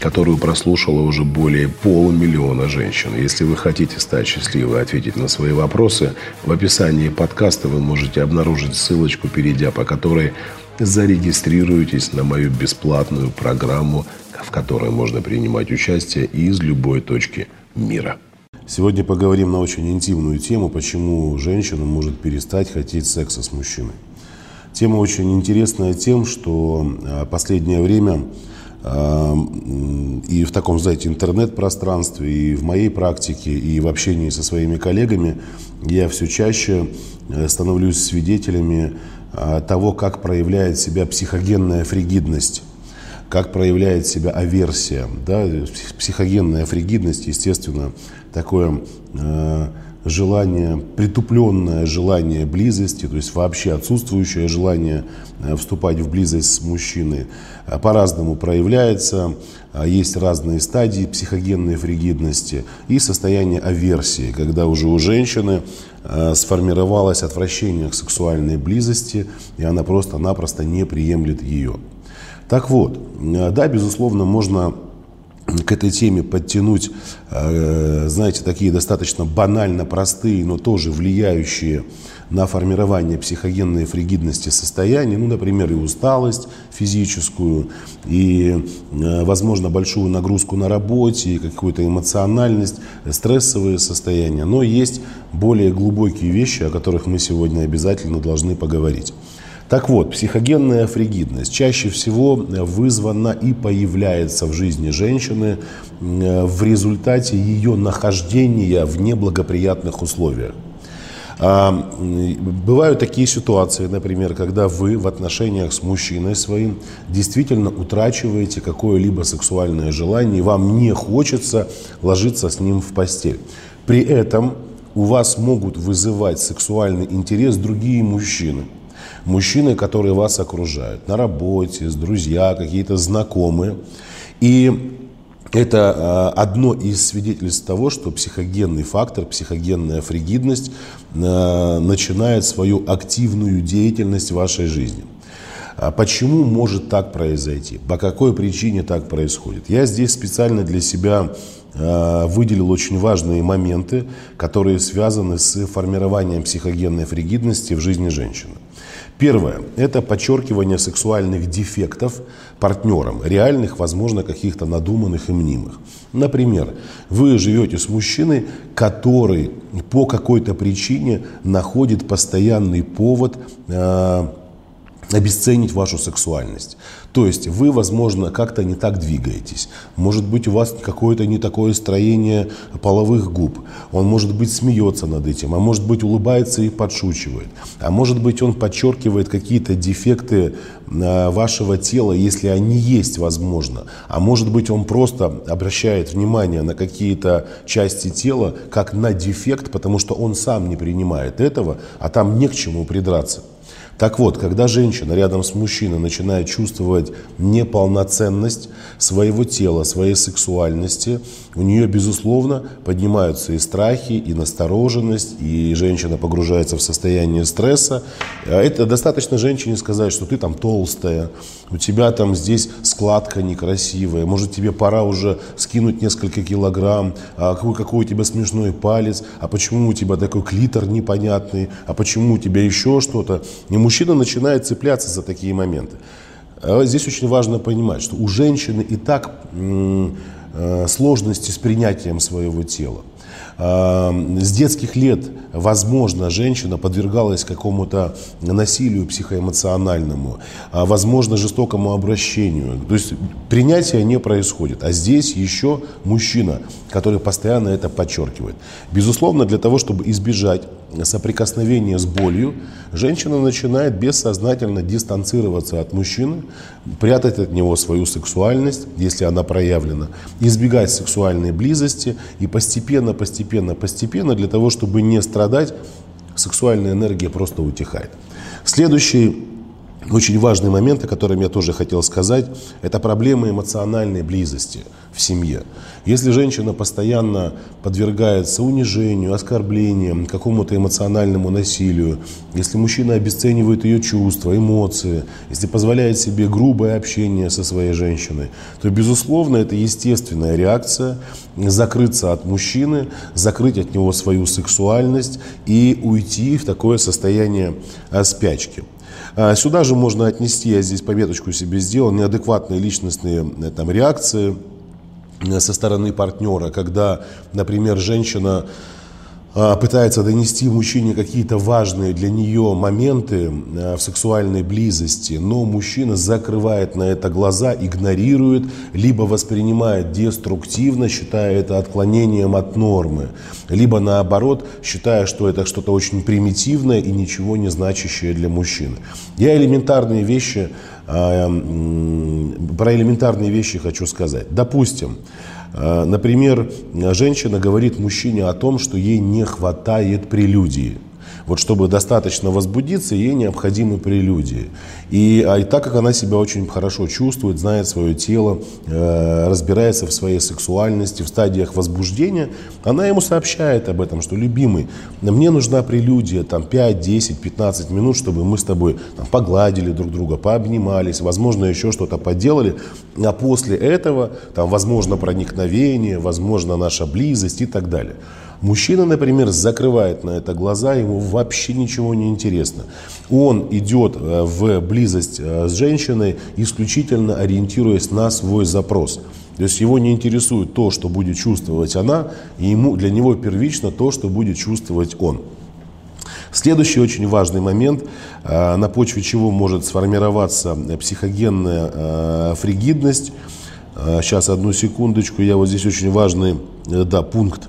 которую прослушало уже более полумиллиона женщин. Если вы хотите стать счастливой и ответить на свои вопросы, в описании подкаста вы можете обнаружить ссылочку, перейдя по которой зарегистрируйтесь на мою бесплатную программу, в которой можно принимать участие из любой точки мира. Сегодня поговорим на очень интимную тему, почему женщина может перестать хотеть секса с мужчиной. Тема очень интересная тем, что а, последнее время и в таком, знаете, интернет-пространстве, и в моей практике, и в общении со своими коллегами я все чаще э, становлюсь свидетелями а, того, как проявляет себя психогенная фригидность как проявляет себя аверсия. Да? Психогенная фригидность, естественно, такое э, желание, притупленное желание близости, то есть вообще отсутствующее желание э, вступать в близость с мужчиной, э, по-разному проявляется. Э, есть разные стадии психогенной фригидности и состояние аверсии, когда уже у женщины сформировалось отвращение к сексуальной близости, и она просто-напросто не приемлет ее. Так вот, да, безусловно, можно к этой теме подтянуть, э, знаете, такие достаточно банально простые, но тоже влияющие на формирование психогенной фригидности состояния, ну, например, и усталость физическую, и, э, возможно, большую нагрузку на работе, и какую-то эмоциональность, стрессовые состояния. Но есть более глубокие вещи, о которых мы сегодня обязательно должны поговорить. Так вот, психогенная фригидность чаще всего вызвана и появляется в жизни женщины э, в результате ее нахождения в неблагоприятных условиях. А, бывают такие ситуации, например, когда вы в отношениях с мужчиной своим действительно утрачиваете какое-либо сексуальное желание, и вам не хочется ложиться с ним в постель. При этом у вас могут вызывать сексуальный интерес другие мужчины – мужчины, которые вас окружают, на работе, с друзья, какие-то знакомые. И это а, одно из свидетельств того, что психогенный фактор, психогенная фригидность а, начинает свою активную деятельность в вашей жизни. А почему может так произойти? По какой причине так происходит? Я здесь специально для себя выделил очень важные моменты, которые связаны с формированием психогенной фригидности в жизни женщины. Первое – это подчеркивание сексуальных дефектов партнером, реальных, возможно, каких-то надуманных и мнимых. Например, вы живете с мужчиной, который по какой-то причине находит постоянный повод э, обесценить вашу сексуальность. То есть вы, возможно, как-то не так двигаетесь. Может быть, у вас какое-то не такое строение половых губ. Он, может быть, смеется над этим, а может быть, улыбается и подшучивает. А может быть, он подчеркивает какие-то дефекты э, вашего тела, если они есть, возможно. А может быть, он просто обращает внимание на какие-то части тела, как на дефект, потому что он сам не принимает этого, а там не к чему придраться. Так вот, когда женщина рядом с мужчиной начинает чувствовать неполноценность своего тела, своей сексуальности, у нее, безусловно, поднимаются и страхи, и настороженность, и женщина погружается в состояние стресса. А это достаточно женщине сказать, что ты там толстая, у тебя там здесь складка некрасивая, может тебе пора уже скинуть несколько килограмм, а какой, какой у тебя смешной палец, а почему у тебя такой клитор непонятный, а почему у тебя еще что-то. И мужчина начинает цепляться за такие моменты. А здесь очень важно понимать, что у женщины и так сложности с принятием своего тела. С детских лет, возможно, женщина подвергалась какому-то насилию психоэмоциональному, а, возможно, жестокому обращению. То есть принятие не происходит. А здесь еще мужчина, который постоянно это подчеркивает. Безусловно, для того, чтобы избежать соприкосновения с болью, женщина начинает бессознательно дистанцироваться от мужчины, прятать от него свою сексуальность, если она проявлена, избегать сексуальной близости и постепенно-постепенно постепенно-постепенно для того, чтобы не страдать, сексуальная энергия просто утихает. Следующий очень важный момент, о котором я тоже хотел сказать, это проблема эмоциональной близости в семье. Если женщина постоянно подвергается унижению, оскорблениям, какому-то эмоциональному насилию, если мужчина обесценивает ее чувства, эмоции, если позволяет себе грубое общение со своей женщиной, то, безусловно, это естественная реакция закрыться от мужчины, закрыть от него свою сексуальность и уйти в такое состояние а, спячки. А, сюда же можно отнести, я здесь пометочку себе сделал, неадекватные личностные э, там, реакции э, со стороны партнера, когда, например, женщина пытается донести мужчине какие-то важные для нее моменты а, в сексуальной близости, но мужчина закрывает на это глаза, игнорирует, либо воспринимает деструктивно, считая это отклонением от нормы, либо наоборот, считая, что это что-то очень примитивное и ничего не значащее для мужчины. Я элементарные вещи, а, про элементарные вещи хочу сказать. Допустим, например, женщина говорит мужчине о том, что ей не хватает прелюдии. Вот чтобы достаточно возбудиться, ей необходимы прелюдии. И, а и так как она себя очень хорошо чувствует, знает свое тело, э, разбирается в своей сексуальности, в стадиях возбуждения, она ему сообщает об этом, что, любимый, мне нужна прелюдия, там, 5, 10, 15 минут, чтобы мы с тобой там, погладили друг друга, пообнимались, возможно, еще что-то поделали, а после этого, там, возможно, проникновение, возможно, наша близость и так далее. Мужчина, например, закрывает на это глаза, ему вообще ничего не интересно. Он идет э, в близость э, с женщиной, исключительно ориентируясь на свой запрос. То есть его не интересует то, что будет чувствовать она, и ему, для него первично то, что будет чувствовать он. Следующий очень важный момент, э, на почве чего может сформироваться психогенная фригидность. Сейчас, одну секундочку, я вот здесь очень важный да, пункт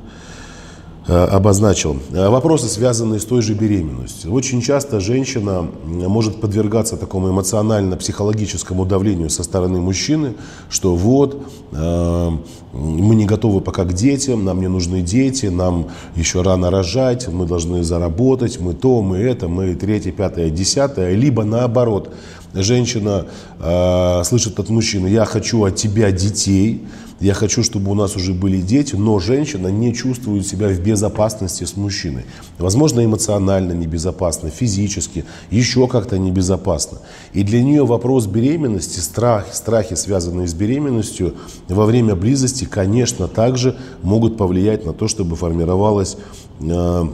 обозначил. Э, вопросы, связанные с той же беременностью. Очень часто женщина может подвергаться такому эмоционально-психологическому давлению со стороны мужчины, что вот, э, мы не готовы пока к детям, нам не нужны дети, нам еще рано рожать, мы должны заработать, мы то, мы это, мы третье, пятое, десятое. Либо наоборот, женщина слышит от мужчины, я хочу от тебя детей, я хочу, чтобы у нас уже были дети, но женщина не чувствует себя в безопасности с мужчиной. Возможно, эмоционально небезопасно, физически, еще как-то небезопасно. И для нее вопрос беременности, страх, страхи, связанные с беременностью, во время близости, конечно, также могут повлиять на то, чтобы формировалась э,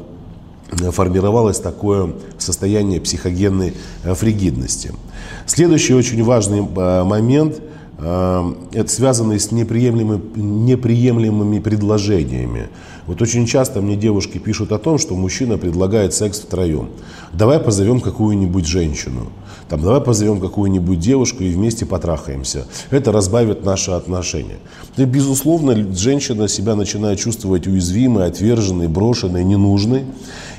формировалось такое состояние психогенной э, фригидности. Следующий очень важный э, момент – это связано с неприемлемыми, неприемлемыми предложениями. Вот очень часто мне девушки пишут о том, что мужчина предлагает секс втроем. Давай позовем какую-нибудь женщину. Там, давай позовем какую-нибудь девушку и вместе потрахаемся. Это разбавит наши отношения. И, безусловно, женщина себя начинает чувствовать уязвимой, отверженной, брошенной, ненужной.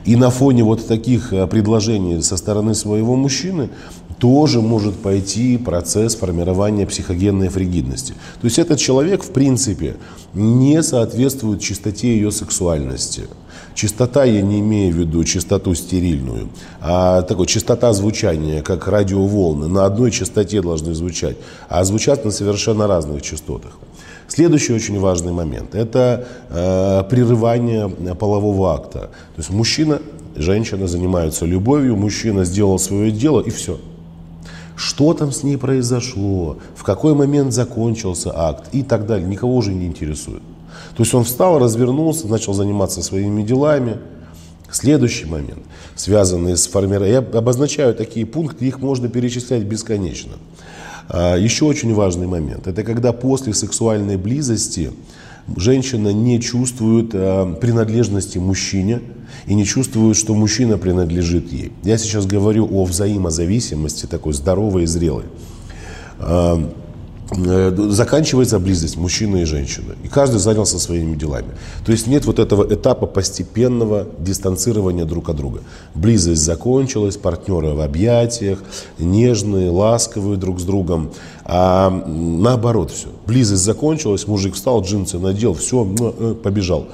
И на фоне вот таких э, предложений со стороны своего мужчины тоже может пойти процесс формирования психогенной фригидности. То есть этот человек, в принципе, не соответствует чистоте ее сексуальности. Чистота, я не имею в виду чистоту стерильную, а такой чистота звучания, как радиоволны, на одной частоте должны звучать, а звучат на совершенно разных частотах. Следующий очень важный момент – это э, прерывание полового акта. То есть мужчина, женщина занимаются любовью, мужчина сделал свое дело и все – что там с ней произошло, в какой момент закончился акт и так далее, никого уже не интересует. То есть он встал, развернулся, начал заниматься своими делами. Следующий момент, связанный с формированием, я обозначаю такие пункты, их можно перечислять бесконечно. А, еще очень важный момент, это когда после сексуальной близости женщина не чувствует э, принадлежности мужчине и не чувствует, что мужчина принадлежит ей. Я сейчас говорю о взаимозависимости, такой здоровой и зрелой. Э, заканчивается близость мужчины и женщины. И каждый занялся своими делами. То есть нет вот этого этапа постепенного дистанцирования друг от друга. Близость закончилась, партнеры в объятиях, нежные, ласковые друг с другом. А наоборот все. Близость закончилась, мужик встал, джинсы надел, все, ну, э, побежал.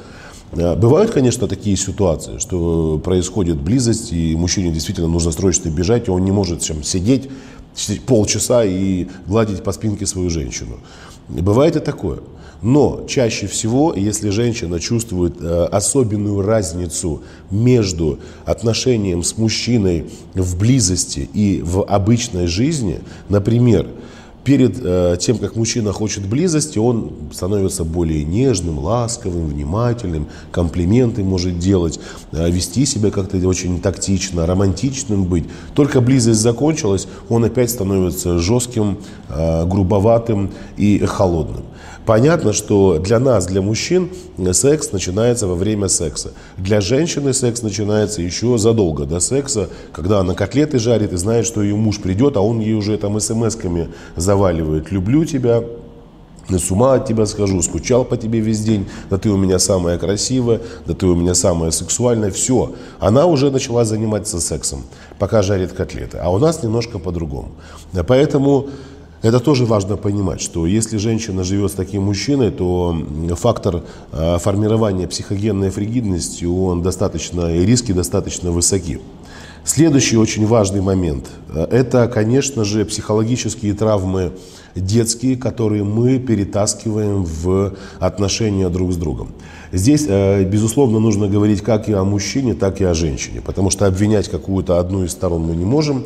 Э, бывают, конечно, такие ситуации, что происходит близость, и мужчине действительно нужно срочно бежать, и он не может чем сидеть полчаса и гладить по спинке свою женщину. Бывает и такое. Но чаще всего, если женщина чувствует э, особенную разницу между отношением с мужчиной в близости и в обычной жизни, например, перед э, тем, как мужчина хочет близости, он становится более нежным, ласковым, внимательным, комплименты может делать, э, вести себя как-то очень тактично, романтичным быть. Только близость закончилась, он опять становится жестким, э, грубоватым и холодным. Понятно, что для нас, для мужчин, секс начинается во время секса. Для женщины секс начинается еще задолго до секса, когда она котлеты жарит и знает, что ее муж придет, а он ей уже там смс-ками заваливает «люблю тебя», с ума от тебя схожу, скучал по тебе весь день, да ты у меня самая красивая, да ты у меня самая сексуальная, все. Она уже начала заниматься сексом, пока жарит котлеты, а у нас немножко по-другому. Поэтому это тоже важно понимать, что если женщина живет с таким мужчиной, то фактор э, формирования психогенной фригидности, он достаточно, и риски достаточно высоки. Следующий очень важный момент – это, конечно же, психологические травмы детские, которые мы перетаскиваем в отношения друг с другом. Здесь, э, безусловно, нужно говорить как и о мужчине, так и о женщине, потому что обвинять какую-то одну из сторон мы не можем.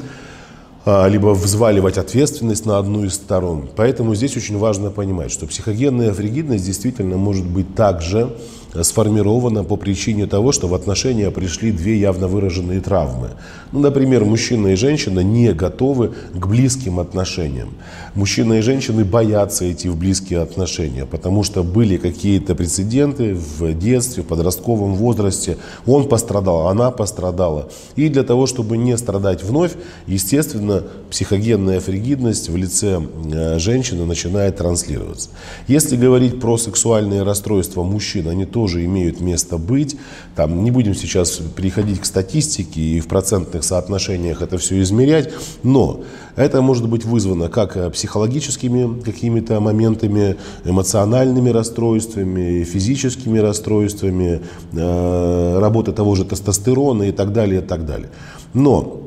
А, либо взваливать ответственность на одну из сторон. Поэтому здесь очень важно понимать, что психогенная фригидность действительно может быть также сформирована по причине того, что в отношения пришли две явно выраженные травмы. Ну, например, мужчина и женщина не готовы к близким отношениям. Мужчина и женщины боятся идти в близкие отношения, потому что были какие-то прецеденты в детстве, в подростковом возрасте. Он пострадал, она пострадала. И для того, чтобы не страдать вновь, естественно, психогенная фригидность в лице э, женщины начинает транслироваться. Если говорить про сексуальные расстройства мужчин, они тоже имеют место быть. Там, не будем сейчас переходить к статистике и в процентных соотношениях это все измерять, но это может быть вызвано как э, психологическими какими-то моментами, эмоциональными расстройствами, физическими расстройствами, э, работы того же тестостерона и так далее, и так далее. Но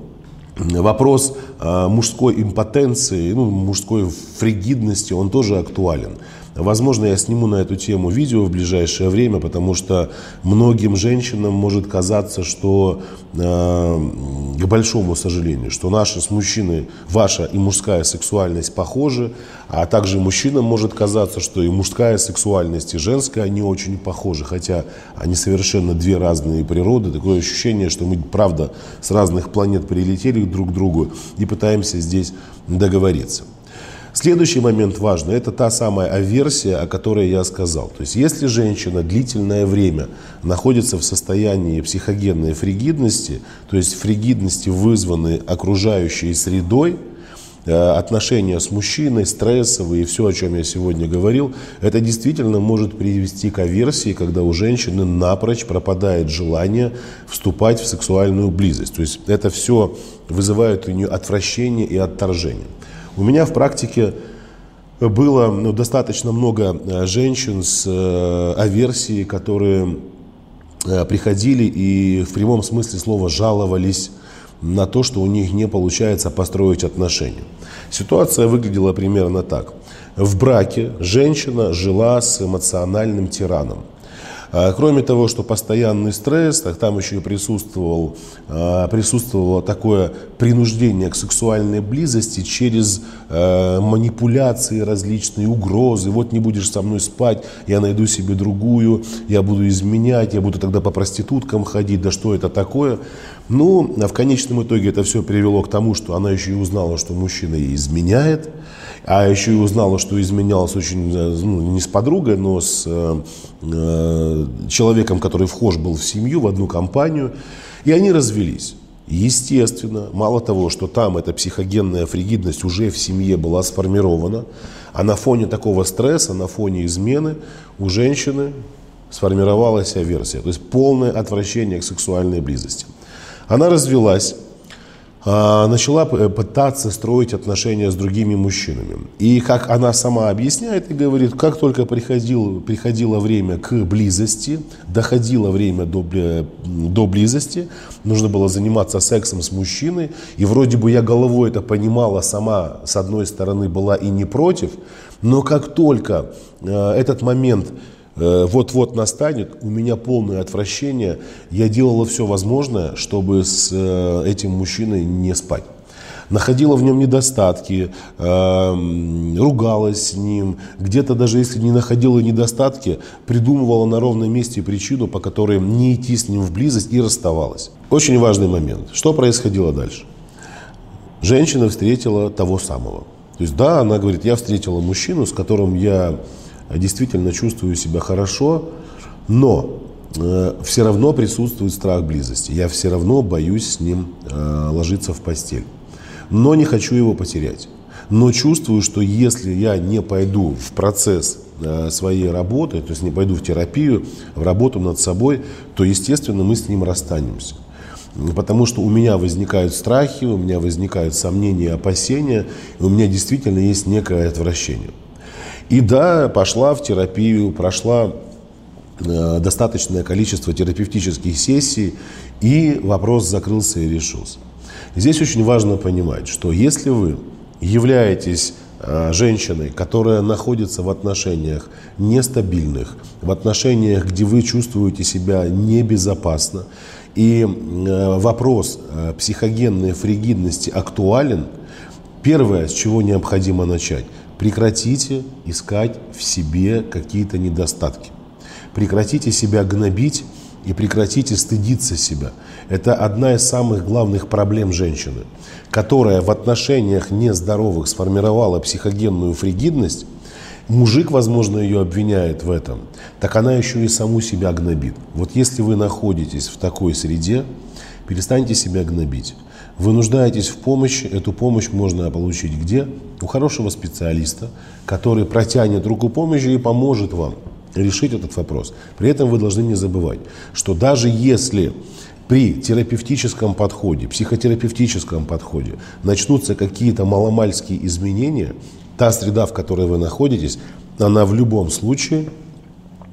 вопрос э, мужской импотенции, ну, мужской фригидности, он тоже актуален. Возможно, я сниму на эту тему видео в ближайшее время, потому что многим женщинам может казаться, что, э, к большому сожалению, что наша с мужчиной, ваша и мужская сексуальность похожи, а также мужчинам может казаться, что и мужская сексуальность, и женская, они очень похожи, хотя они совершенно две разные природы. Такое ощущение, что мы, правда, с разных планет прилетели друг к другу и пытаемся здесь договориться. Следующий момент важный – это та самая аверсия, о которой я сказал. То есть если женщина длительное время находится в состоянии психогенной фригидности, то есть фригидности, вызванной окружающей средой, э, отношения с мужчиной, стрессовые и все, о чем я сегодня говорил, это действительно может привести к аверсии, когда у женщины напрочь пропадает желание вступать в сексуальную близость. То есть это все вызывает у нее отвращение и отторжение. У меня в практике было ну, достаточно много э, женщин с э, аверсией, которые э, приходили и в прямом смысле слова жаловались на то, что у них не получается построить отношения. Ситуация выглядела примерно так. В браке женщина жила с эмоциональным тираном. А, кроме того, что постоянный стресс, там еще и присутствовал, а, присутствовало такое принуждение к сексуальной близости через а, манипуляции различные, угрозы. Вот не будешь со мной спать, я найду себе другую, я буду изменять, я буду тогда по проституткам ходить, да что это такое? Ну, в конечном итоге это все привело к тому, что она еще и узнала, что мужчина ей изменяет, а еще и узнала, что изменялась очень, э, ну, не с подругой, но с э, э, человеком, который вхож был в семью, в одну компанию. И они развелись. Естественно, мало того, что там эта психогенная фригидность уже в семье была сформирована, а на фоне такого стресса, на фоне измены у женщины сформировалась аверсия, то есть полное отвращение к сексуальной близости. Она развелась, начала пытаться строить отношения с другими мужчинами. И как она сама объясняет и говорит, как только приходило, приходило время к близости, доходило время до, до близости, нужно было заниматься сексом с мужчиной, и вроде бы я головой это понимала сама, с одной стороны, была и не против, но как только э, этот момент Э, вот-вот настанет, у меня полное отвращение. Я делала все возможное, чтобы с э, этим мужчиной не спать. Находила в нем недостатки, э, ругалась с ним, где-то даже если не находила недостатки, придумывала на ровном месте причину, по которой не идти с ним в близость и расставалась. Очень важный момент. Что происходило дальше? Женщина встретила того самого. То есть да, она говорит, я встретила мужчину, с которым я действительно чувствую себя хорошо, но э, все равно присутствует страх близости. Я все равно боюсь с ним э, ложиться в постель. Но не хочу его потерять. Но чувствую, что если я не пойду в процесс э, своей работы, то есть не пойду в терапию, в работу над собой, то, естественно, мы с ним расстанемся. Потому что у меня возникают страхи, у меня возникают сомнения, опасения, и у меня действительно есть некое отвращение. И да, пошла в терапию, прошла э, достаточное количество терапевтических сессий, и вопрос закрылся и решился. Здесь очень важно понимать, что если вы являетесь э, женщиной, которая находится в отношениях нестабильных, в отношениях, где вы чувствуете себя небезопасно, и э, вопрос психогенной фригидности актуален, первое, с чего необходимо начать – Прекратите искать в себе какие-то недостатки. Прекратите себя гнобить и прекратите стыдиться себя. Это одна из самых главных проблем женщины, которая в отношениях нездоровых сформировала психогенную фригидность, мужик, возможно, ее обвиняет в этом, так она еще и саму себя гнобит. Вот если вы находитесь в такой среде, перестаньте себя гнобить. Вы нуждаетесь в помощи, эту помощь можно получить где? У хорошего специалиста, который протянет руку помощи и поможет вам решить этот вопрос. При этом вы должны не забывать, что даже если при терапевтическом подходе, психотерапевтическом подходе начнутся какие-то маломальские изменения, та среда, в которой вы находитесь, она в любом случае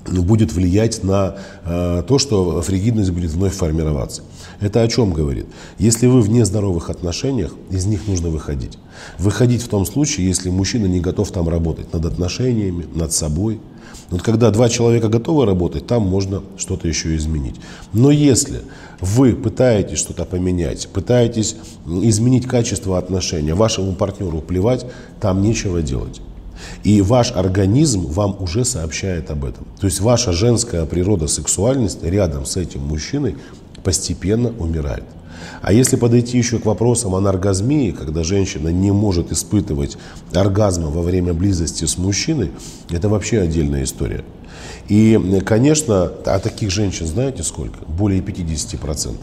будет влиять на э, то, что фригидность будет вновь формироваться. Это о чем говорит? Если вы в нездоровых отношениях, из них нужно выходить. Выходить в том случае, если мужчина не готов там работать над отношениями, над собой. Вот когда два человека готовы работать, там можно что-то еще изменить. Но если вы пытаетесь что-то поменять, пытаетесь изменить качество отношения, вашему партнеру плевать, там нечего делать. И ваш организм вам уже сообщает об этом. То есть ваша женская природа, сексуальность рядом с этим мужчиной постепенно умирает. А если подойти еще к вопросам о наргазмии, когда женщина не может испытывать оргазма во время близости с мужчиной, это вообще отдельная история. И, конечно, а таких женщин знаете сколько? Более 50%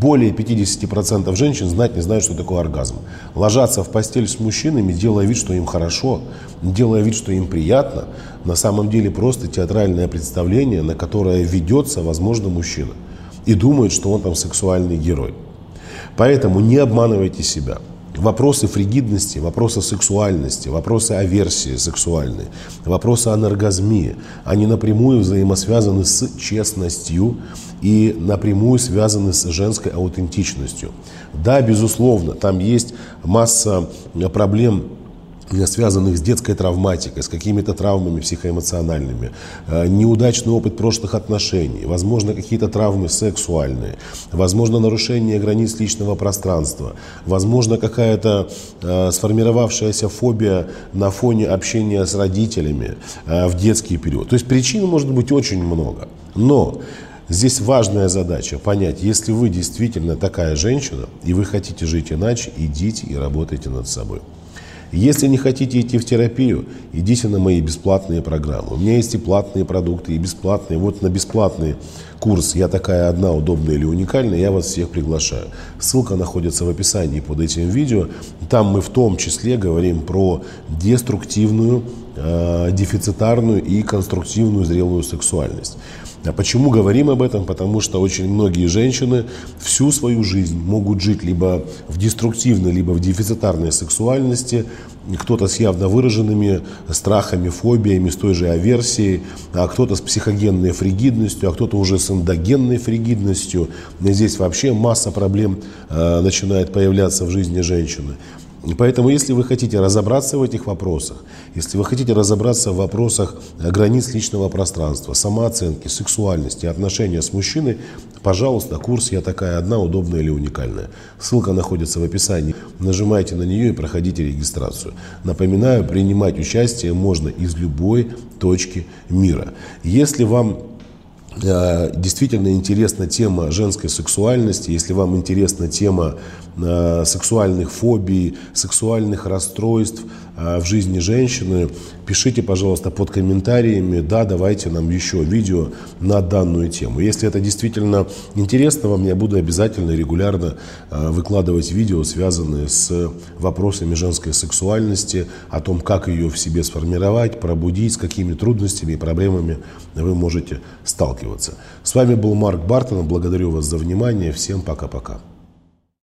более 50% женщин знать не знают, что такое оргазм. Ложатся в постель с мужчинами, делая вид, что им хорошо, делая вид, что им приятно, на самом деле просто театральное представление, на которое ведется, возможно, мужчина. И думает, что он там сексуальный герой. Поэтому не обманывайте себя. Вопросы фригидности, вопросы сексуальности, вопросы аверсии сексуальной, вопросы анаргазмии, они напрямую взаимосвязаны с честностью и напрямую связаны с женской аутентичностью. Да, безусловно, там есть масса проблем связанных с детской травматикой, с какими-то травмами психоэмоциональными, э, неудачный опыт прошлых отношений, возможно, какие-то травмы сексуальные, возможно, нарушение границ личного пространства, возможно, какая-то э, сформировавшаяся фобия на фоне общения с родителями э, в детский период. То есть причин может быть очень много. Но Здесь важная задача понять, если вы действительно такая женщина, и вы хотите жить иначе, идите и работайте над собой. Если не хотите идти в терапию, идите на мои бесплатные программы. У меня есть и платные продукты, и бесплатные. Вот на бесплатный курс «Я такая одна, удобная или уникальная» я вас всех приглашаю. Ссылка находится в описании под этим видео. Там мы в том числе говорим про деструктивную, э, дефицитарную и конструктивную зрелую сексуальность. А почему говорим об этом? Потому что очень многие женщины всю свою жизнь могут жить либо в деструктивной, либо в дефицитарной сексуальности, кто-то с явно выраженными страхами, фобиями, с той же аверсией, а кто-то с психогенной фригидностью, а кто-то уже с эндогенной фригидностью. Здесь вообще масса проблем э, начинает появляться в жизни женщины. И поэтому, если вы хотите разобраться в этих вопросах, если вы хотите разобраться в вопросах границ личного пространства, самооценки, сексуальности, отношения с мужчиной, пожалуйста, курс «Я такая одна, удобная или уникальная». Ссылка находится в описании. Нажимайте на нее и проходите регистрацию. Напоминаю, принимать участие можно из любой точки мира. Если вам э, действительно интересна тема женской сексуальности, если вам интересна тема сексуальных фобий, сексуальных расстройств э, в жизни женщины, пишите, пожалуйста, под комментариями, да, давайте нам еще видео на данную тему. Если это действительно интересно вам, я буду обязательно регулярно э, выкладывать видео, связанные с вопросами женской сексуальности, о том, как ее в себе сформировать, пробудить, с какими трудностями и проблемами вы можете сталкиваться. С вами был Марк Бартон, благодарю вас за внимание, всем пока-пока.